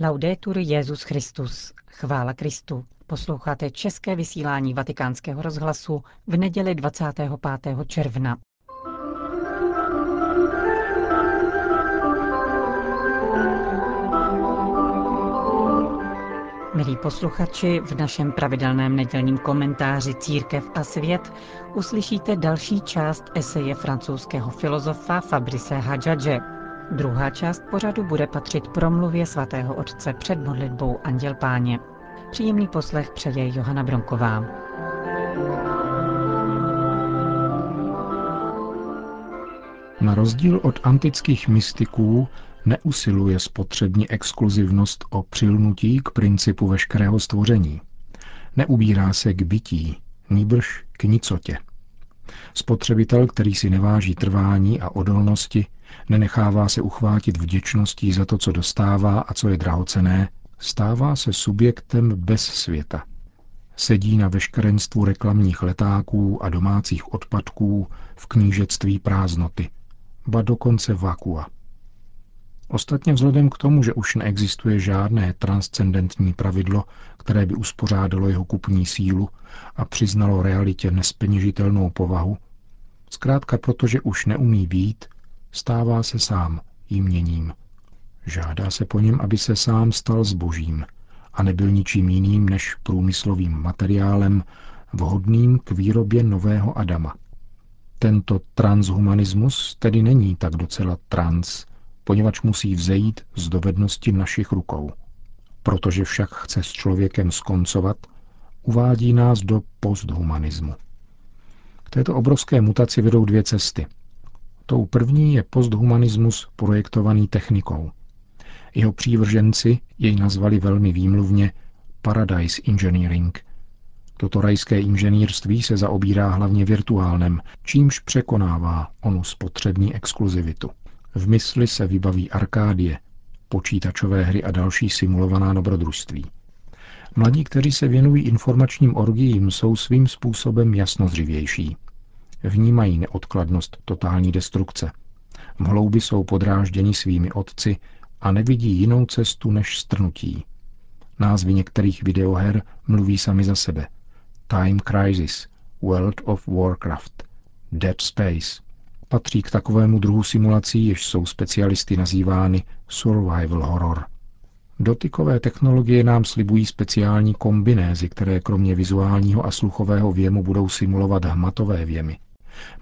Laudetur Jezus Christus. Chvála Kristu. Posloucháte české vysílání Vatikánského rozhlasu v neděli 25. června. Milí posluchači, v našem pravidelném nedělním komentáři Církev a svět uslyšíte další část eseje francouzského filozofa Fabrice Hadžadže. Druhá část pořadu bude patřit promluvě svatého otce před modlitbou Anděl Páně. Příjemný poslech přeje Johana Bronková. Na rozdíl od antických mystiků neusiluje spotřební exkluzivnost o přilnutí k principu veškerého stvoření. Neubírá se k bytí, nýbrž k nicotě. Spotřebitel, který si neváží trvání a odolnosti, nenechává se uchvátit vděčností za to, co dostává a co je drahocené, stává se subjektem bez světa. Sedí na veškerenstvu reklamních letáků a domácích odpadků v knížectví prázdnoty, ba dokonce vakua. Ostatně vzhledem k tomu, že už neexistuje žádné transcendentní pravidlo, které by uspořádalo jeho kupní sílu a přiznalo realitě nespeněžitelnou povahu, zkrátka protože už neumí být, stává se sám měním. Žádá se po něm, aby se sám stal zbožím a nebyl ničím jiným než průmyslovým materiálem vhodným k výrobě nového Adama. Tento transhumanismus tedy není tak docela trans, poněvadž musí vzejít z dovednosti našich rukou. Protože však chce s člověkem skoncovat, uvádí nás do posthumanismu. K této obrovské mutaci vedou dvě cesty. Tou první je posthumanismus projektovaný technikou. Jeho přívrženci jej nazvali velmi výmluvně Paradise Engineering. Toto rajské inženýrství se zaobírá hlavně virtuálnem, čímž překonává onu spotřební exkluzivitu. V mysli se vybaví arkádie, počítačové hry a další simulovaná dobrodružství. Mladí, kteří se věnují informačním orgiím, jsou svým způsobem jasnozřivější. Vnímají neodkladnost totální destrukce. V hloubi jsou podrážděni svými otci a nevidí jinou cestu než strnutí. Názvy některých videoher mluví sami za sebe. Time Crisis, World of Warcraft, Dead Space, patří k takovému druhu simulací, jež jsou specialisty nazývány survival horror. Dotykové technologie nám slibují speciální kombinézy, které kromě vizuálního a sluchového věmu budou simulovat hmatové věmy.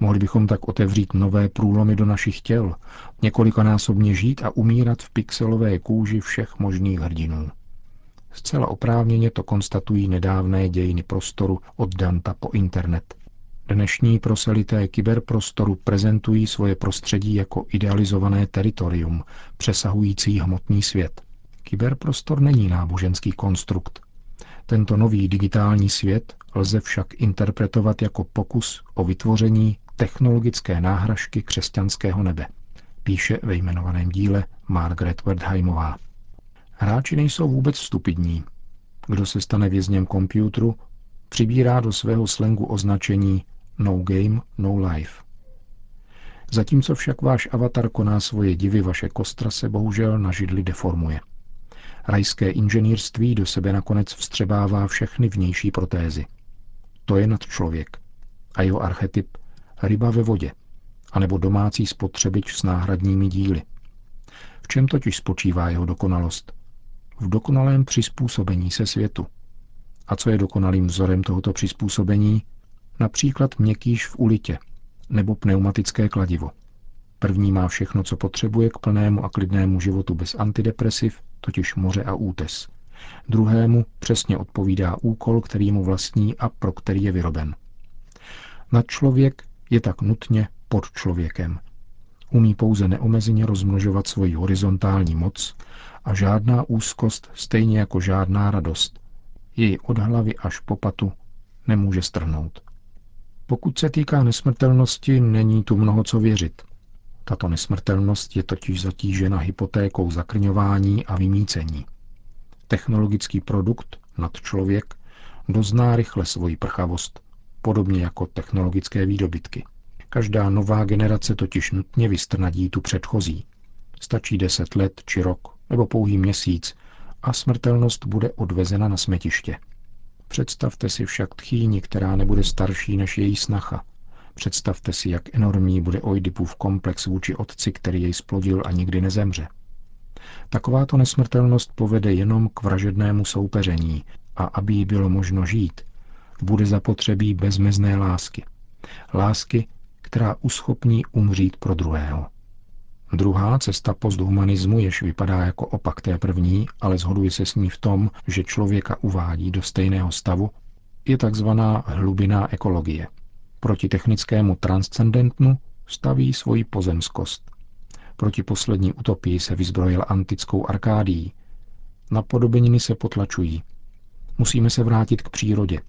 Mohli bychom tak otevřít nové průlomy do našich těl, několikanásobně žít a umírat v pixelové kůži všech možných hrdinů. Zcela oprávněně to konstatují nedávné dějiny prostoru od Danta po internet – Dnešní proselité kyberprostoru prezentují svoje prostředí jako idealizované teritorium, přesahující hmotný svět. Kyberprostor není náboženský konstrukt. Tento nový digitální svět lze však interpretovat jako pokus o vytvoření technologické náhražky křesťanského nebe, píše ve jmenovaném díle Margaret Wertheimová. Hráči nejsou vůbec stupidní. Kdo se stane vězněm počítače, přibírá do svého slengu označení No game, no life. Zatímco však váš avatar koná svoje divy, vaše kostra se bohužel na židli deformuje. Rajské inženýrství do sebe nakonec vstřebává všechny vnější protézy. To je nad člověk. A jeho archetyp ryba ve vodě, anebo domácí spotřebič s náhradními díly. V čem totiž spočívá jeho dokonalost? V dokonalém přizpůsobení se světu. A co je dokonalým vzorem tohoto přizpůsobení? Například měkkýš v ulitě nebo pneumatické kladivo. První má všechno, co potřebuje k plnému a klidnému životu bez antidepresiv, totiž moře a útes. Druhému přesně odpovídá úkol, který mu vlastní a pro který je vyroben. Nad člověk je tak nutně pod člověkem. Umí pouze neomezeně rozmnožovat svoji horizontální moc a žádná úzkost, stejně jako žádná radost, jej od hlavy až po patu nemůže strhnout. Pokud se týká nesmrtelnosti, není tu mnoho co věřit. Tato nesmrtelnost je totiž zatížena hypotékou zakrňování a vymícení. Technologický produkt, nad člověk, dozná rychle svoji prchavost, podobně jako technologické výdobytky. Každá nová generace totiž nutně vystrnadí tu předchozí. Stačí deset let či rok, nebo pouhý měsíc, a smrtelnost bude odvezena na smetiště. Představte si však tchýni, která nebude starší než její snacha. Představte si, jak enormní bude Oidipův komplex vůči otci, který jej splodil a nikdy nezemře. Takováto nesmrtelnost povede jenom k vražednému soupeření a aby jí bylo možno žít, bude zapotřebí bezmezné lásky. Lásky, která uschopní umřít pro druhého. Druhá cesta posthumanismu, jež vypadá jako opak té první, ale zhoduje se s ní v tom, že člověka uvádí do stejného stavu, je takzvaná hlubiná ekologie. Proti technickému transcendentnu staví svoji pozemskost. Proti poslední utopii se vyzbrojil antickou Arkádii. Napodobeniny se potlačují. Musíme se vrátit k přírodě,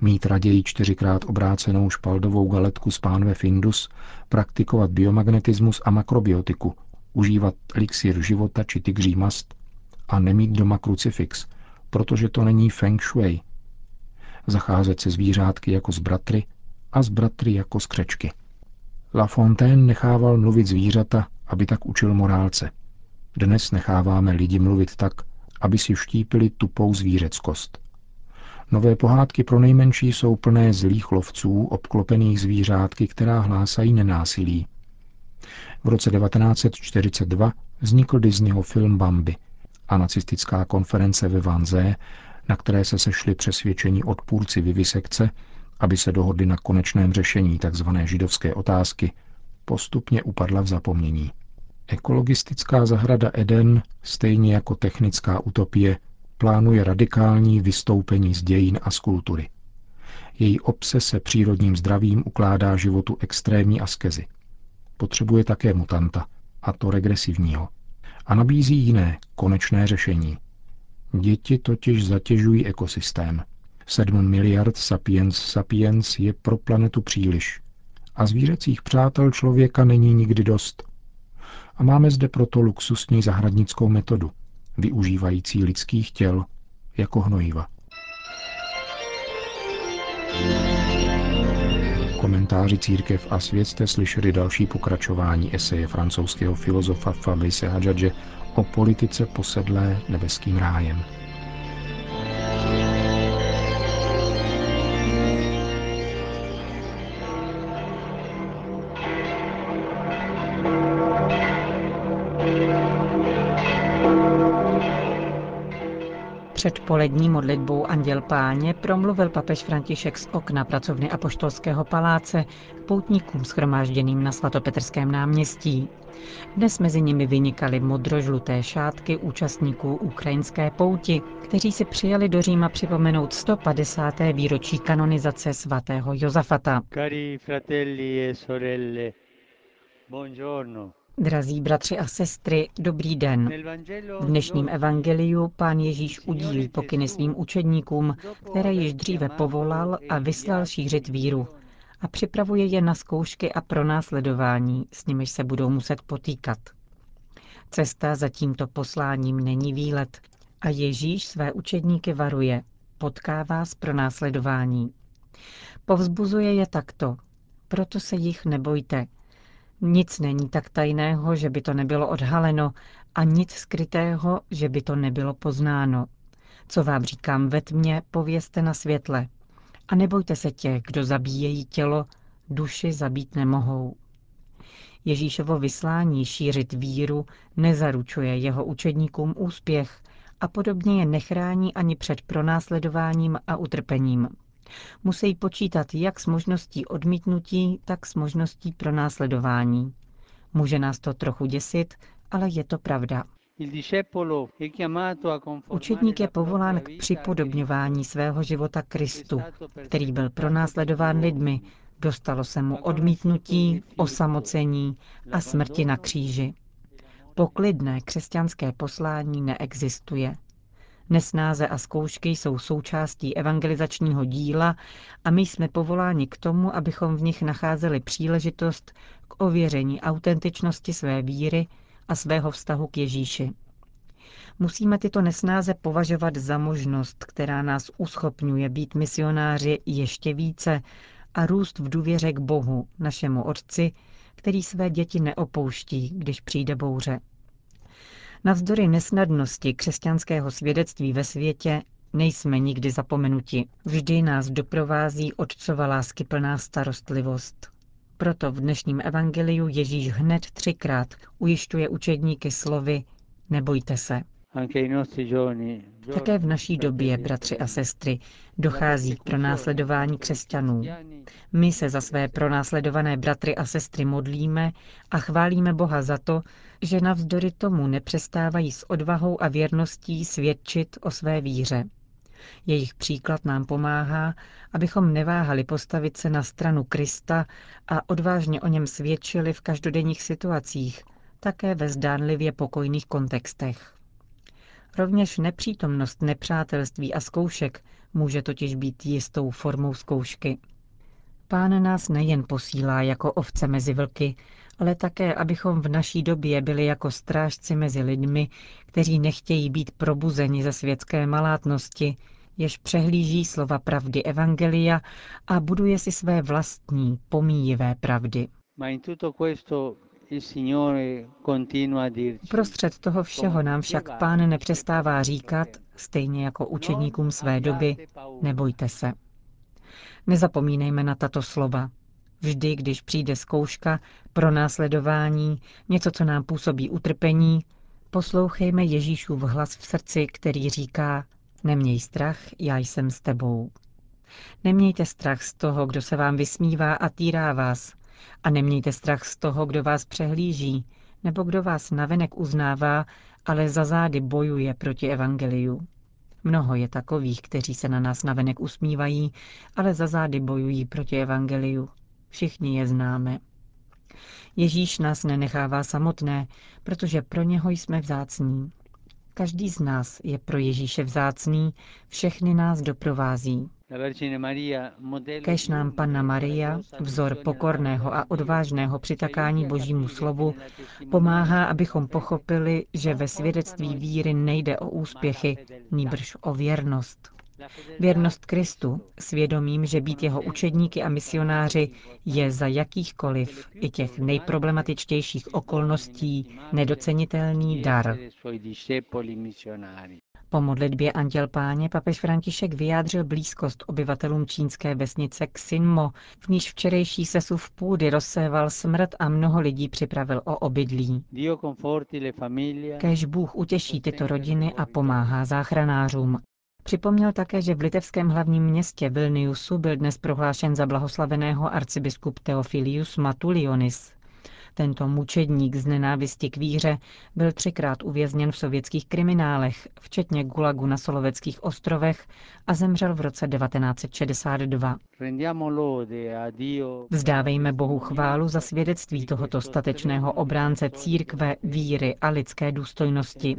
mít raději čtyřikrát obrácenou špaldovou galetku z pánve Findus, praktikovat biomagnetismus a makrobiotiku, užívat elixir života či tygří mast a nemít doma krucifix, protože to není feng shui. Zacházet se zvířátky jako s bratry a s bratry jako s křečky. La Fontaine nechával mluvit zvířata, aby tak učil morálce. Dnes necháváme lidi mluvit tak, aby si vštípili tupou zvířeckost. Nové pohádky pro nejmenší jsou plné zlých lovců, obklopených zvířátky, která hlásají nenásilí. V roce 1942 vznikl Disneyho film Bambi a nacistická konference ve Vanzé, na které se sešli přesvědčení odpůrci vivisekce, aby se dohodli na konečném řešení tzv. židovské otázky, postupně upadla v zapomnění. Ekologistická zahrada Eden, stejně jako technická utopie, plánuje radikální vystoupení z dějin a z kultury. Její obsese přírodním zdravím ukládá životu extrémní askezi. Potřebuje také mutanta, a to regresivního. A nabízí jiné, konečné řešení. Děti totiž zatěžují ekosystém. 7 miliard sapiens sapiens je pro planetu příliš. A zvířecích přátel člověka není nikdy dost. A máme zde proto luxusní zahradnickou metodu – využívající lidských těl jako hnojiva. Komentáři Církev a svět jste slyšeli další pokračování eseje francouzského filozofa Fabrice Hadžadže o politice posedlé nebeským rájem. Před polední modlitbou Anděl Páně promluvil papež František z okna pracovny Apoštolského paláce poutníkům schromážděným na svatopetrském náměstí. Dnes mezi nimi vynikaly modrožluté šátky účastníků ukrajinské pouti, kteří si přijali do Říma připomenout 150. výročí kanonizace svatého Josafata. Cari fratelli e sorelle, buongiorno. Drazí bratři a sestry, dobrý den. V dnešním evangeliu pán Ježíš udílí pokyny svým učedníkům, které již dříve povolal a vyslal šířit víru a připravuje je na zkoušky a pronásledování, s nimiž se budou muset potýkat. Cesta za tímto posláním není výlet a Ježíš své učedníky varuje, potkává s pronásledování. Povzbuzuje je takto, proto se jich nebojte, nic není tak tajného, že by to nebylo odhaleno, a nic skrytého, že by to nebylo poznáno. Co vám říkám ve tmě, povězte na světle. A nebojte se těch, kdo zabíjejí tělo, duši zabít nemohou. Ježíšovo vyslání šířit víru nezaručuje jeho učedníkům úspěch a podobně je nechrání ani před pronásledováním a utrpením. Musí počítat jak s možností odmítnutí, tak s možností pronásledování. Může nás to trochu děsit, ale je to pravda. Učedník je povolán k připodobňování svého života Kristu, který byl pronásledován lidmi, dostalo se mu odmítnutí, osamocení a smrti na kříži. Poklidné křesťanské poslání neexistuje. Nesnáze a zkoušky jsou součástí evangelizačního díla a my jsme povoláni k tomu, abychom v nich nacházeli příležitost k ověření autentičnosti své víry a svého vztahu k Ježíši. Musíme tyto nesnáze považovat za možnost, která nás uschopňuje být misionáři ještě více a růst v důvěře k Bohu, našemu Otci, který své děti neopouští, když přijde bouře. Navzdory nesnadnosti křesťanského svědectví ve světě nejsme nikdy zapomenuti. Vždy nás doprovází otcova láskyplná starostlivost. Proto v dnešním evangeliu Ježíš hned třikrát ujišťuje učedníky slovy Nebojte se. Také v naší době, bratři a sestry, dochází k pronásledování křesťanů. My se za své pronásledované bratry a sestry modlíme a chválíme Boha za to, že navzdory tomu nepřestávají s odvahou a věrností svědčit o své víře. Jejich příklad nám pomáhá, abychom neváhali postavit se na stranu Krista a odvážně o něm svědčili v každodenních situacích, také ve zdánlivě pokojných kontextech. Rovněž nepřítomnost nepřátelství a zkoušek může totiž být jistou formou zkoušky. Pán nás nejen posílá jako ovce mezi vlky, ale také, abychom v naší době byli jako strážci mezi lidmi, kteří nechtějí být probuzeni ze světské malátnosti, jež přehlíží slova pravdy Evangelia a buduje si své vlastní, pomíjivé pravdy. Prostřed toho všeho nám však pán nepřestává říkat, stejně jako učedníkům své doby, nebojte se. Nezapomínejme na tato slova. Vždy, když přijde zkouška, pro následování, něco, co nám působí utrpení, poslouchejme Ježíšův hlas v srdci, který říká, neměj strach, já jsem s tebou. Nemějte strach z toho, kdo se vám vysmívá a týrá vás, a nemějte strach z toho, kdo vás přehlíží, nebo kdo vás navenek uznává, ale za zády bojuje proti evangeliu. Mnoho je takových, kteří se na nás navenek usmívají, ale za zády bojují proti evangeliu. Všichni je známe. Ježíš nás nenechává samotné, protože pro něho jsme vzácní. Každý z nás je pro Ježíše vzácný, všechny nás doprovází. Kež nám Panna Maria, vzor pokorného a odvážného přitakání Božímu slovu, pomáhá, abychom pochopili, že ve svědectví víry nejde o úspěchy, nýbrž o věrnost. Věrnost Kristu, svědomím, že být jeho učedníky a misionáři je za jakýchkoliv i těch nejproblematičtějších okolností nedocenitelný dar. Po modlitbě Anděl Páně papež František vyjádřil blízkost obyvatelům čínské vesnice Xinmo, v níž včerejší sesuv půdy rozséval smrt a mnoho lidí připravil o obydlí. Kéž Bůh utěší tyto rodiny a pomáhá záchranářům. Připomněl také, že v litevském hlavním městě Vilniusu byl dnes prohlášen za blahoslaveného arcibiskup Theophilius Matulionis. Tento mučedník z nenávisti k víře byl třikrát uvězněn v sovětských kriminálech, včetně Gulagu na Soloveckých ostrovech a zemřel v roce 1962. Vzdávejme Bohu chválu za svědectví tohoto statečného obránce církve, víry a lidské důstojnosti.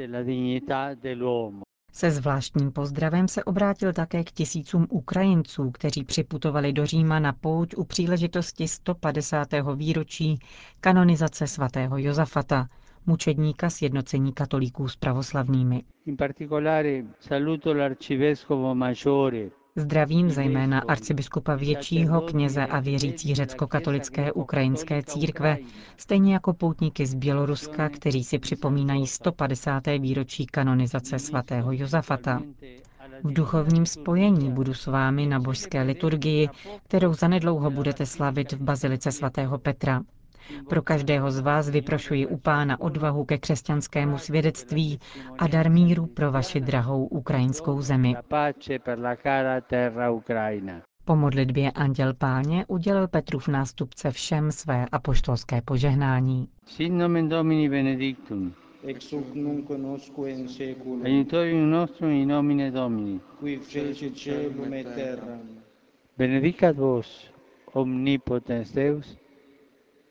Se zvláštním pozdravem se obrátil také k tisícům Ukrajinců, kteří připutovali do Říma na pouť u příležitosti 150. výročí kanonizace svatého Josafata, mučedníka sjednocení katolíků s pravoslavnými. Zdravím zejména arcibiskupa většího kněze a věřící řecko-katolické ukrajinské církve, stejně jako poutníky z Běloruska, kteří si připomínají 150. výročí kanonizace svatého Josafata. V duchovním spojení budu s vámi na božské liturgii, kterou zanedlouho budete slavit v Bazilice svatého Petra. Pro každého z vás vyprošuji u pána odvahu ke křesťanskému svědectví a dar míru pro vaši drahou ukrajinskou zemi. Po modlitbě Anděl Páně udělil Petrův nástupce všem své apoštolské požehnání. Sin nomen Domini benedictum. Ex hoc nunc in seculum. Aiutorium nostrum in nomine Domini. Qui fecit celum et terram. Benedicat vos, omnipotens Deus,